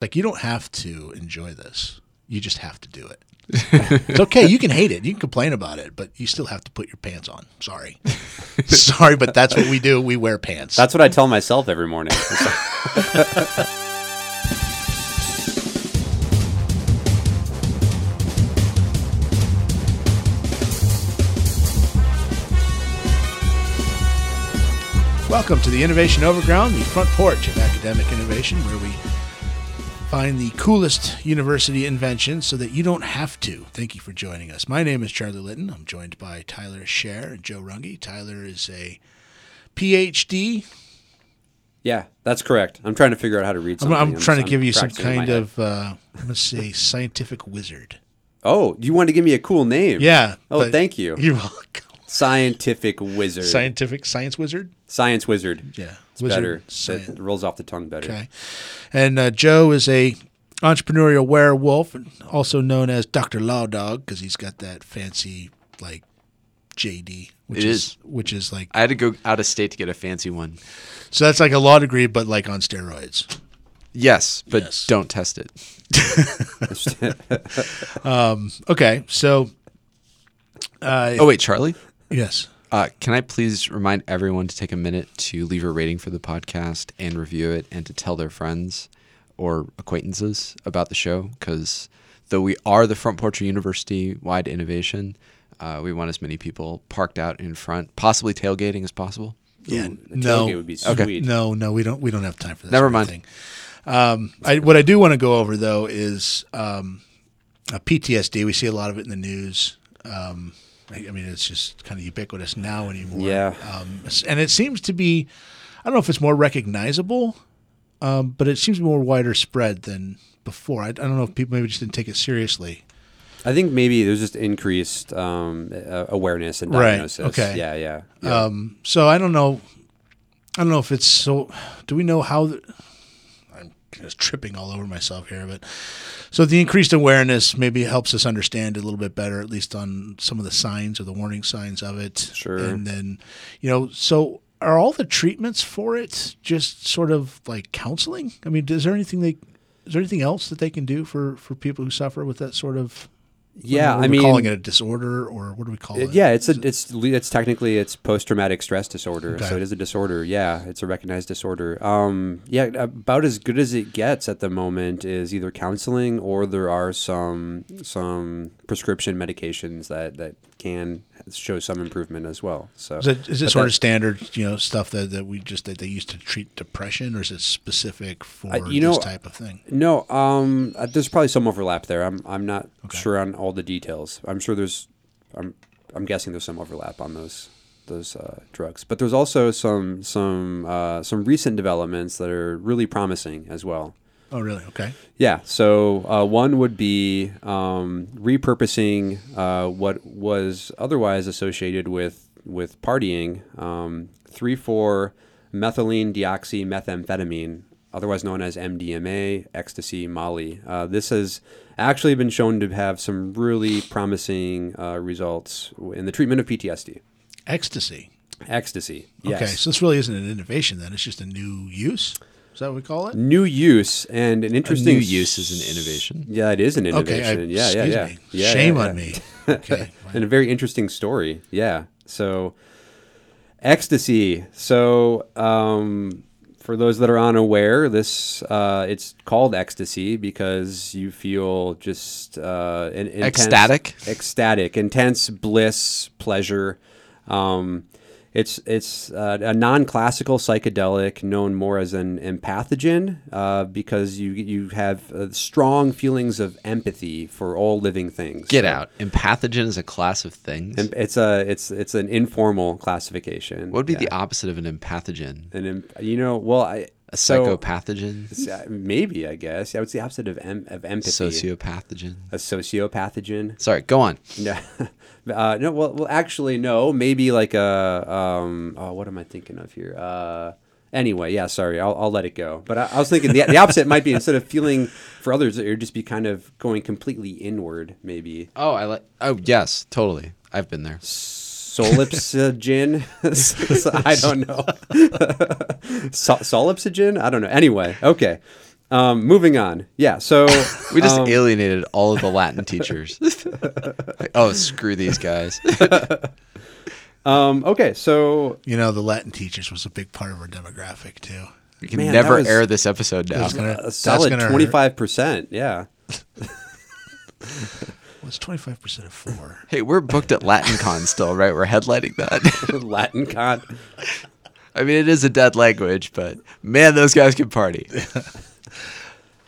Like you don't have to enjoy this. You just have to do it. it's okay. You can hate it. You can complain about it, but you still have to put your pants on. Sorry. Sorry, but that's what we do. We wear pants. That's what I tell myself every morning. Welcome to the Innovation Overground, the front porch of academic innovation, where we find the coolest university inventions so that you don't have to. Thank you for joining us. My name is Charlie Litton. I'm joined by Tyler Scher and Joe Runge. Tyler is a PhD. yeah, that's correct. I'm trying to figure out how to read I'm, something. I'm trying to I'm give you some practicing in my kind of, uh, I'm going to say, scientific wizard. Oh, you want to give me a cool name? Yeah. Oh, thank you. You're welcome. Scientific wizard. Scientific science wizard? Science wizard. Yeah. It's wizard. better. It rolls off the tongue better. Okay. And uh, Joe is a entrepreneurial werewolf, also known as Dr. Law Dog, because he's got that fancy like JD, which is, is. which is like I had to go out of state to get a fancy one. so that's like a law degree, but like on steroids. Yes, but Yes. don't test it. Okay, so uh, Oh wait, Charlie. yes, Uh, can I please remind everyone to take a minute to leave a rating for the podcast and review it, and to tell their friends or acquaintances about the show? Because though we are the Front Porch University wide innovation, uh, we want as many people parked out in front, possibly tailgating as possible. yeah, Ooh, a no, would be Okay. sweet. no, no, we don't we don't have time for that. Never mind. Thing. Um, I, what I do want to go over though is um, uh, PTSD. We see a lot of it in the news. Um, I, mean, it's just kind of ubiquitous now anymore. Yeah. Um, and it seems to be, I don't know if it's more recognizable, um, but it seems more wider spread than before. I, I don't know if people maybe just didn't take it seriously. I think maybe there's just increased um, awareness and Right, diagnosis. okay. Yeah, yeah. yeah. Um, so I don't know. I don't know if it's so. Do we know how? The, just tripping all over myself here, but so the increased awareness maybe helps us understand it a little bit better, at least on some of the signs or the warning signs of it. Sure. And then, you know, so are all the treatments for it just sort of like counseling? I mean, is there anything they? Is there anything else that they can do for for people who suffer with that sort of? Yeah, I mean, calling it a disorder, or what do we call it? Yeah, it's a it's it's technically it's post traumatic stress disorder, Okay. so it is a disorder. Yeah, it's a recognized disorder. Um, yeah, about as good as it gets at the moment is either counseling or there are some some prescription medications that that can show some improvement as well. So Is it, is it sort of standard, you know, stuff that, that we just that they used to treat depression, or is it specific for you this type of thing? No, um, uh, there's probably some overlap there. I'm I'm not sure on all the details. I'm sure there's, I'm I'm guessing there's some overlap on those those uh, drugs. But there's also some some uh, some recent developments that are really promising as well. Oh, really? Okay. Yeah. So uh, one would be um, repurposing uh, what was otherwise associated with with partying, um, three four methylene deoxymethamphetamine, otherwise known as MDMA, ecstasy, Molly. Uh, this has actually been shown to have some really promising uh, results in the treatment of PTSD. Ecstasy. Ecstasy. Yes. Okay, so this really isn't an innovation then; it's just a new use. Is that what we call it? New use and an A interesting new use is an innovation. Yeah, it is an Okay, I, innovation. yeah, yeah, yeah. me. yeah. Shame yeah, on me. Okay. and a very interesting story. Yeah. So, ecstasy. So, um, for those that are unaware, this uh, it's called ecstasy because you feel just uh, an intense, Ecstatic? ecstatic, intense bliss, pleasure. Um, it's it's uh, a non-classical psychedelic known more as an empathogen uh, because you you have uh, strong feelings of empathy for all living things. Get So- out. Empathogen is a class of things. and it's a it's it's an informal classification. what would be Yeah. the opposite of an empathogen? an imp- you know well I A psychopathogen? it's, uh, maybe I guess yeah it's the opposite of em- of empathy Sociopathogen? a sociopathogen Sorry, go on. no uh, no well well actually no maybe like a um oh what am I thinking of here uh anyway yeah sorry I'll, I'll let it go but I, I was thinking the, the opposite might be instead of feeling for others it would just be kind of going completely inward maybe Oh, I like. Oh, yes, totally. I've been there. Solipsogin. I don't know. Sol- solipsogin? I don't know. Anyway, okay. Um, moving on. Yeah. So We just um, alienated all of the Latin teachers. Like, oh, screw these guys. um, okay. So You know, the Latin teachers was a big part of our demographic too. We can Man, never was- air this episode now. That's gonna- a that's solid gonna hurt. twenty five percent. Yeah. What's twenty five percent of four? Hey, we're booked at LatinCon still, right? We're headlighting that. Latin con. I mean, it is a dead language, but man, those guys can party.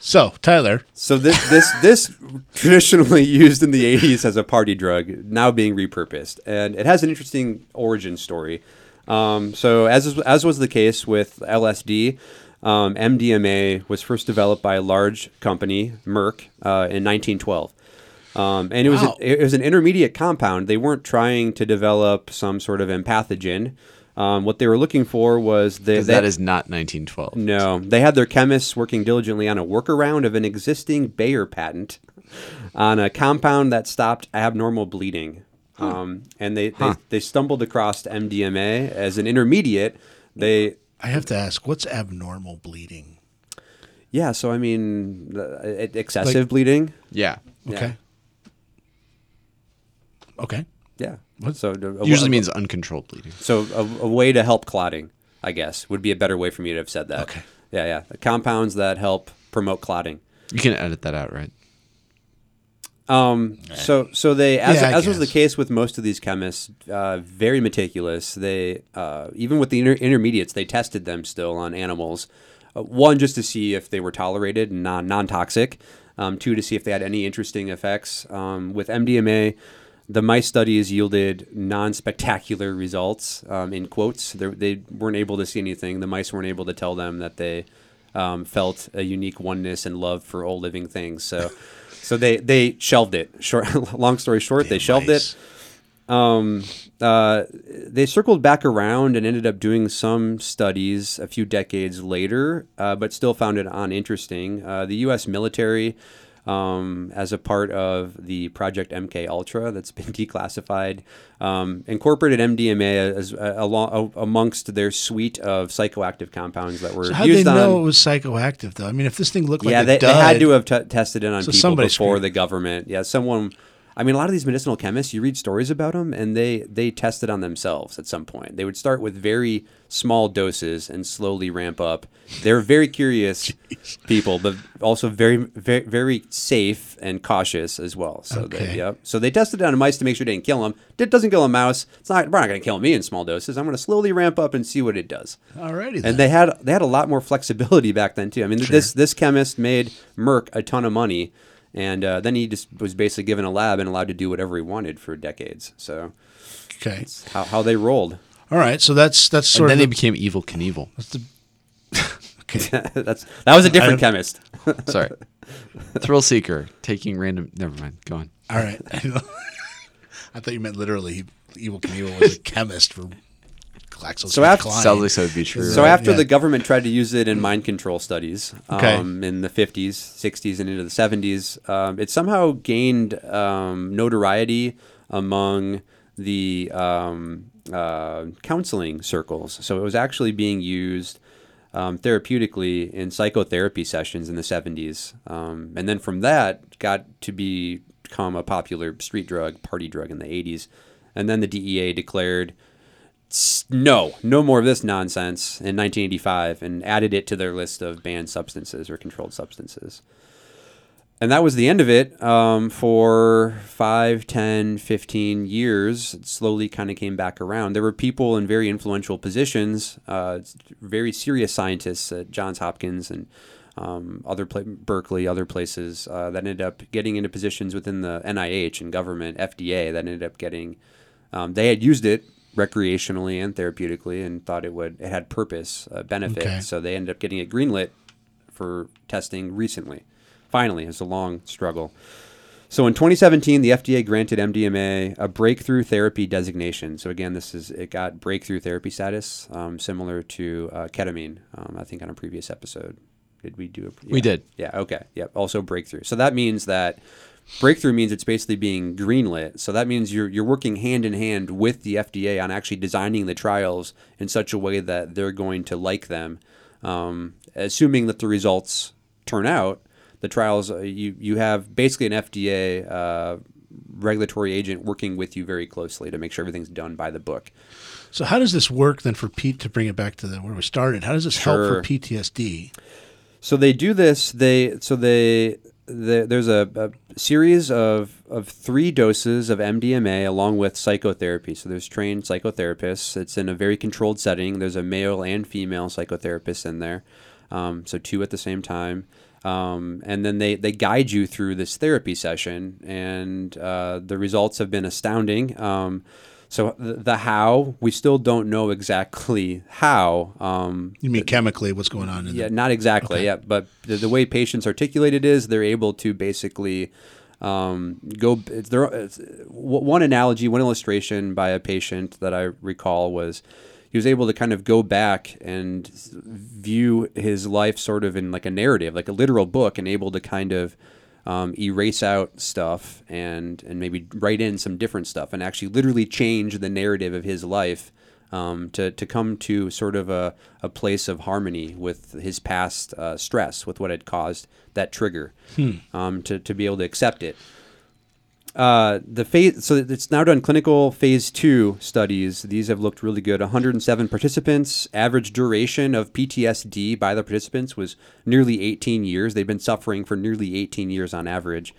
So Tyler, So this this this traditionally used in the 80s as a party drug, now being repurposed, and it has an interesting origin story. Um, so as as was the case with LSD, um, MDMA was first developed by a large company, Merck, uh, in 1912. Um, and it was Wow. a, it was an intermediate compound. They weren't trying to develop some sort of empathogen. Um, what they were looking for was the, 'Cause they- that is not 1912. no, they had their chemists working diligently on a workaround of an existing Bayer patent on a compound that stopped abnormal bleeding. Um, and they, Huh. they, they stumbled across MDMA as an intermediate. They, I have to ask, what's abnormal bleeding? yeah, so I mean, uh, excessive Like- bleeding. Yeah. Yeah. Okay. Yeah. What? So a- Usually a- means uncontrolled bleeding. So a, a way to help clotting, I guess, would be a better way for me to have said that. Okay. Yeah, yeah. Compounds that help promote clotting. You can edit that out, right? Um, so so they as, Yeah, as was the case with most of these chemists, uh, very meticulous. They uh, even with the inter- intermediates, they tested them still on animals. Uh, one just to see if they were tolerated and non non toxic. Um, two to see if they had any interesting effects. Um, with MDMA, the mice studies yielded non spectacular results. Um, in quotes, They're- they weren't able to see anything. The mice weren't able to tell them that they um, felt a unique oneness and love for all living things. So. So they, they shelved it. Short, long story short, they shelved mice. it. Um, uh, they circled back around and ended up doing some studies a few decades later, uh, but still found it uninteresting. Uh, the U.S. military, um, as a part of the Project MK Ultra that's been declassified, um, incorporated MDMA as uh, along, uh, amongst their suite of psychoactive compounds that were So how would they used on. know it was psychoactive though? I mean, if this thing looked like yeah, a they, they had to have t- tested it on So people before screwed. the government. Yeah, someone. I mean, a lot of these medicinal chemists, you read stories about them, and they they tested on themselves at some point. They would start with very small doses and slowly ramp up. They're very curious people, but also very very very safe and cautious as well. So Okay. they, yep. So they tested it on mice to make sure it didn't kill them. It doesn't kill a mouse. It's not. We're not going to kill me in small doses. I'm going to slowly ramp up and see what it does. Alrighty then. And they had they had a lot more flexibility back then too. I mean, this this chemist made Merck a ton of money, and uh, then he just was basically given a lab and allowed to do whatever he wanted for decades. So okay. it's how how they rolled. All right. So that's that's And sort then of they the, became Evel Knievel. that's the okay. That's that was a different chemist. Sorry. Thrill Seeker taking random. Never mind. Go on. All right. I thought you meant literally. He, Evel Knievel was a chemist for GlaxoSmithKline. So after- Sounds like so would be true. So Right, after yeah. the government tried to use it in mind control studies Okay. um, in the 50s, 60s, and into the 70s, um, it somehow gained um, notoriety among the um, uh, counseling circles. So it was actually being used um, therapeutically in psychotherapy sessions in the 70s. Um, and then from that, got to be, become a popular street drug, party drug in the 80s. And then the DEA declared s- no, no more of this nonsense in 1985 and added it to their list of banned substances or controlled substances. And that was the end of it um, for 5, 10, 15 years. It slowly kind of came back around. There were people in very influential positions, uh, very serious scientists at Johns Hopkins and um, other pla- Berkeley, other places uh, that ended up getting into positions within the NIH and government, FDA, that ended up getting. Um, they had used it recreationally and therapeutically and thought it would it had purpose, uh, benefit. Okay. So they ended up getting it greenlit for testing recently. Finally, it's a long struggle. So in 2017, the FDA granted MDMA a breakthrough therapy designation. So again, this is it got breakthrough therapy status, um, similar to uh, ketamine. Um, I think on a previous episode, did we do? A, We did. Yeah. Okay. Yep. Also breakthrough. So that means that breakthrough means it's basically being greenlit. So that means you're you're working hand in hand with the FDA on actually designing the trials in such a way that they're going to like them, um, assuming that the results turn out, the trials uh, you you have basically an FDA uh, regulatory agent working with you very closely to make sure everything's done by the book. So how does this work then for Pete to bring it back to the, where we started? How does this help for PTSD? So they do this. They so they, the there's a, a series of of three doses of MDMA along with psychotherapy. So there's trained psychotherapists. It's in a very controlled setting. There's a male and female psychotherapist in there, um, so two at the same time. Um, and then they, they guide you through this therapy session, and uh, the results have been astounding. Um, so the, the how we still don't know exactly how. Um, You mean chemically what's going on in yeah, not exactly. Okay. Yeah, but the, the way patients articulate it is they're able to basically um, go. It's there. It's, one analogy, one illustration by a patient that I recall was he was able to kind of go back and view his life sort of in like a narrative, like a literal book, and able to kind of um, erase out stuff and and maybe write in some different stuff and actually literally change the narrative of his life um, to, to come to sort of a, a place of harmony with his past uh, stress, with what had caused that trigger, um, to, to be able to accept it. Uh, the phase, so it's now done clinical phase two studies. These have looked really good. 107 participants. Average duration of PTSD by the participants was nearly 18 years. They've been suffering for nearly 18 years on average.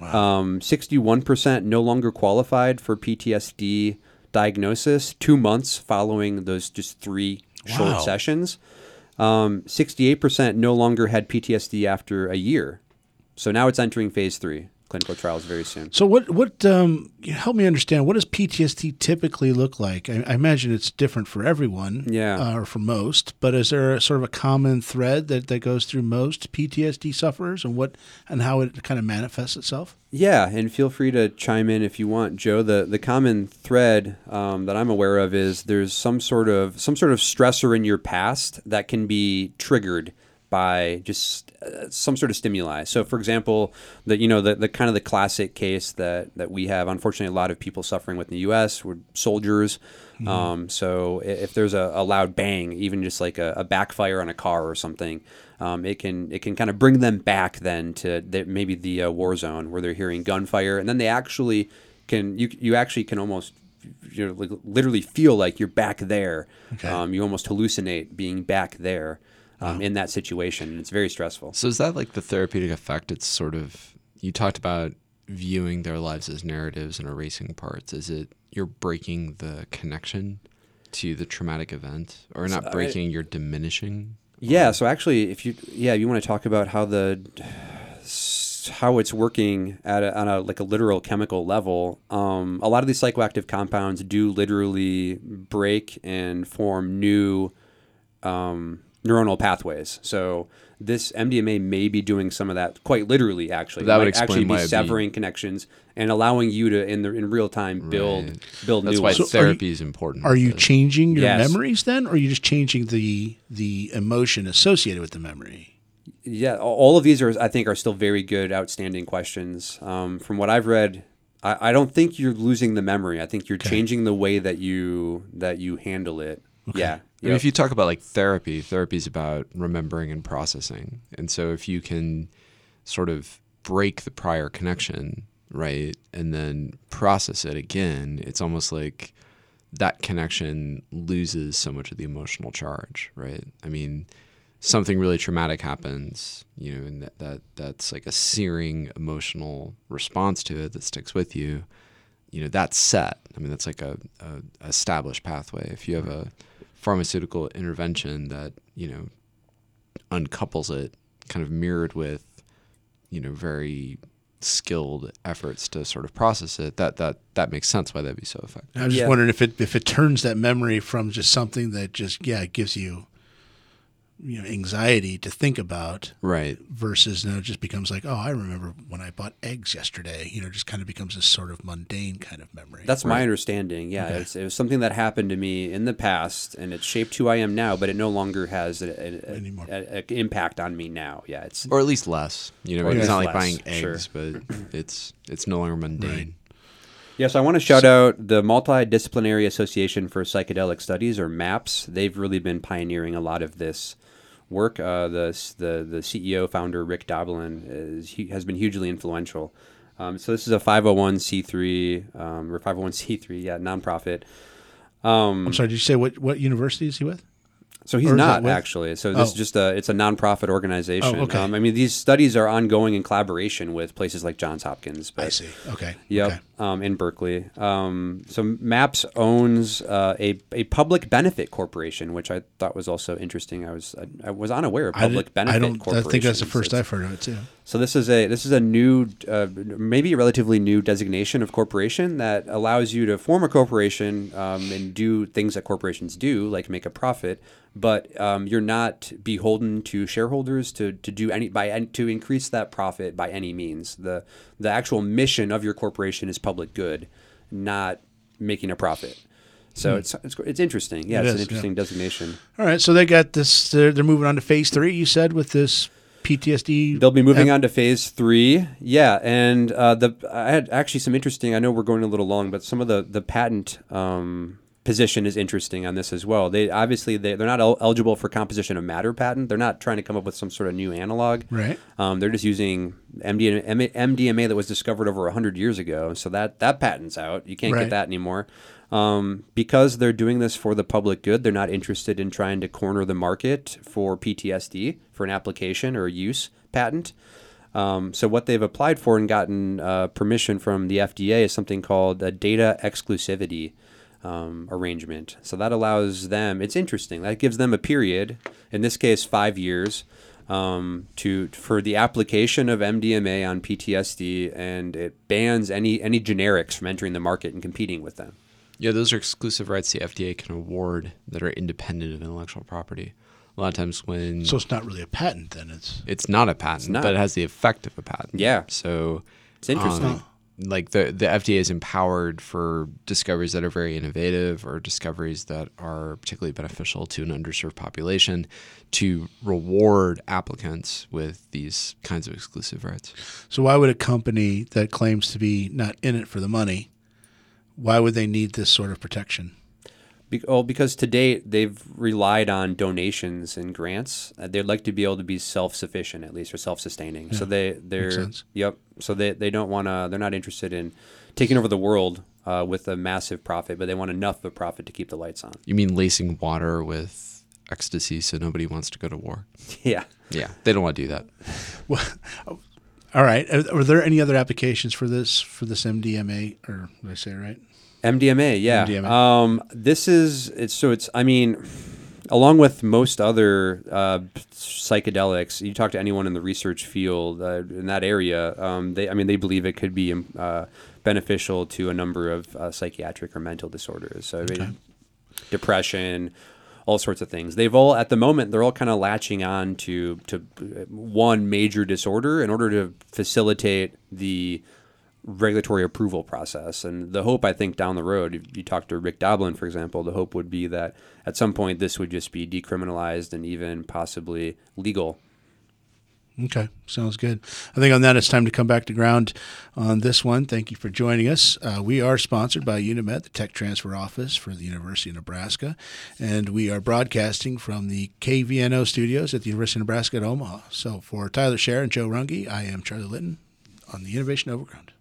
Um, 61% no longer qualified for PTSD diagnosis two months following those just three Wow. short sessions. Um, 68% no longer had PTSD after a year. So now it's entering phase three clinical trials very soon. So what what um help me understand what does PTSD typically look like? I, I imagine it's different for everyone, Yeah. uh, or for most. But is there a, sort of a common thread that, that goes through most PTSD sufferers, and what and how it kind of manifests itself? Yeah, and feel free to chime in if you want, Joe. The the common thread um, that I'm aware of is there's some sort of some sort of stressor in your past that can be triggered by just uh, some sort of stimuli. So, for example, the you know the, the kind of the classic case that that we have, unfortunately, a lot of people suffering with in the U.S. were soldiers. Um, so, if there's a, a loud bang, even just like a, a backfire on a car or something, um, it can it can kind of bring them back then to the, maybe the uh, war zone where they're hearing gunfire, and then they actually can you you actually can almost you know like literally feel like you're back there. Okay. Um, you almost hallucinate being back there um, in that situation. and It's very stressful. So is that like the therapeutic effect? It's sort of you talked about viewing their lives as narratives and erasing parts. Is it you're breaking the connection to the traumatic event, or So I- not breaking? you're diminishing. Yeah. So actually, if you yeah you want to talk about how the how it's working at a, on a like a literal chemical level, um, a lot of these psychoactive compounds do literally break and form new um, neuronal pathways. So this MDMA may be doing some of that quite literally. Actually, That It would might explain actually why be it'd be- severing connections and allowing you to in the in real time build Right. build That's new why ones. So are you- therapy is important. Are you with changing your Yes. memories then, or are you just changing the the emotion associated with the memory? Yeah, all of these are, I think, are still very good, outstanding questions. Um, from what I've read, I, I don't think you're losing the memory. I think you're changing the way that you that you handle it. Yeah, I mean, if you talk about like therapy, therapy is about remembering and processing. And so if you can sort of break the prior connection, right, and then process it again, it's almost like that connection loses so much of the emotional charge, right? I mean, something really traumatic happens, you know, and that, that that's like a searing emotional response to it that sticks with you. You know, that's set. I mean, that's like a, a established pathway. If you have a pharmaceutical intervention that you know uncouples it, kind of mirrored with you know very skilled efforts to sort of process it, that that that makes sense why that'd be so effective. I was just Yeah. wondering if it if it turns that memory from just something that just yeah gives you you know anxiety to think about Right. versus now it just becomes like oh I remember when I bought eggs yesterday you know just kind of becomes this sort of mundane kind of memory. that's my understanding. Yeah, Okay. it's, it was something that happened to me in the past, and it shaped who I am now. But it no longer has a, a, Anymore. a, a impact on me now. Yeah, it's Or at least less. You know, Or it's not least like buying less, sure. eggs, but it's it's no longer mundane. Right. Yes, I want to shout out the Multidisciplinary Association for Psychedelic Studies, or MAPS. They've really been pioneering a lot of this work. Uh, the the the CEO founder Rick Doblin is he has been hugely influential. Um, so this is a 501c3 um, or 501c3 yeah nonprofit. Um, I'm sorry. Did you say what what university is he with? So he's Or is that not actually. So this Oh. is just a it's a nonprofit organization. Oh, okay. um, I mean, these studies are ongoing in collaboration with places like Johns Hopkins. But, I see. Okay. Yep, Okay. Um, in Berkeley. Um, so Maps owns uh, a a public benefit corporation, which I thought was also interesting. I was I, I was unaware of I, public did, benefit I don't. I think that's the first I've heard of it too. so this is a this is a new, uh, maybe a relatively new designation of corporation that allows you to form a corporation um, and do things that corporations do, like make a profit. But um, you're not beholden to shareholders to, to do any by to increase that profit by any means. the The actual mission of your corporation is public good, not making a profit. So it's, it's it's interesting. Yeah, Hmm. It it's is, an interesting designation. All right. So they got this. They're, they're moving on to phase three. You said with this PTSD. They'll be moving on to phase three. Yeah, and uh, the I had actually some interesting. I know we're going a little long, but some of the the patent um, position is interesting on this as well. They obviously they they're not el- eligible for composition of matter patent. They're not trying to come up with some sort of new analog. Right. Um, they're just using MDMA, MDMA that was discovered over hundred years ago. So that that patent's out. You can't Right. get that anymore. Um, because they're doing this for the public good, they're not interested in trying to corner the market for PTSD for an application or a use patent. Um, so what they've applied for and gotten uh, permission from the FDA is something called a data exclusivity um, arrangement. So that allows them. It's interesting. That gives them a period. In this case, five years. Um, to for the application of MDMA on PTSD, and it bans any any generics from entering the market and competing with them. Yeah, those are exclusive rights the FDA can award that are independent of intellectual property. A lot of times when So it's not really a patent then. It's it's not a patent, not. but it has the effect of a patent. Yeah. So It's interesting. um, like the the FDA is empowered for discoveries that are very innovative or discoveries that are particularly beneficial to an underserved population to reward applicants with these kinds of exclusive rights. so why would a company that claims to be not in it for the money, why would they need this sort of protection? Be- well, because to date they've relied on donations and grants. Uh, they'd like to be able to be self-sufficient at least or self-sustaining. so they they're sense. yep. So they they don't want to. They're not interested in taking over the world uh, with a massive profit, but they want enough of a profit to keep the lights on. You mean lacing water with ecstasy so nobody wants to go to war? yeah. Yeah, they don't want to do that. well, All right. Are, are there any other applications for this for this MDMA or did I say it right? MDMA, yeah. MDMA. Um, this is it's so it's. I mean, along with most other uh, psychedelics, you talk to anyone in the research field uh, in that area, um, they I mean they believe it could be um, uh, beneficial to a number of uh, psychiatric or mental disorders. So I mean, depression. All sorts of things. They've all, at the moment, they're all kind of latching on to to one major disorder in order to facilitate the regulatory approval process. And the hope, I think, down the road, if you talk to Rick Doblin, for example, the hope would be that at some point this would just be decriminalized and even possibly legal. Okay, sounds good. I think on that, it's time to come back to ground on this one. Thank you for joining us. Uh, we are sponsored by UNeMed, the tech transfer office for the University of Nebraska, and we are broadcasting from the KVNO studios at the University of Nebraska at Omaha. So for Tyler Scher and Joe Runge, I am Charlie Litton on the Innovation Overground.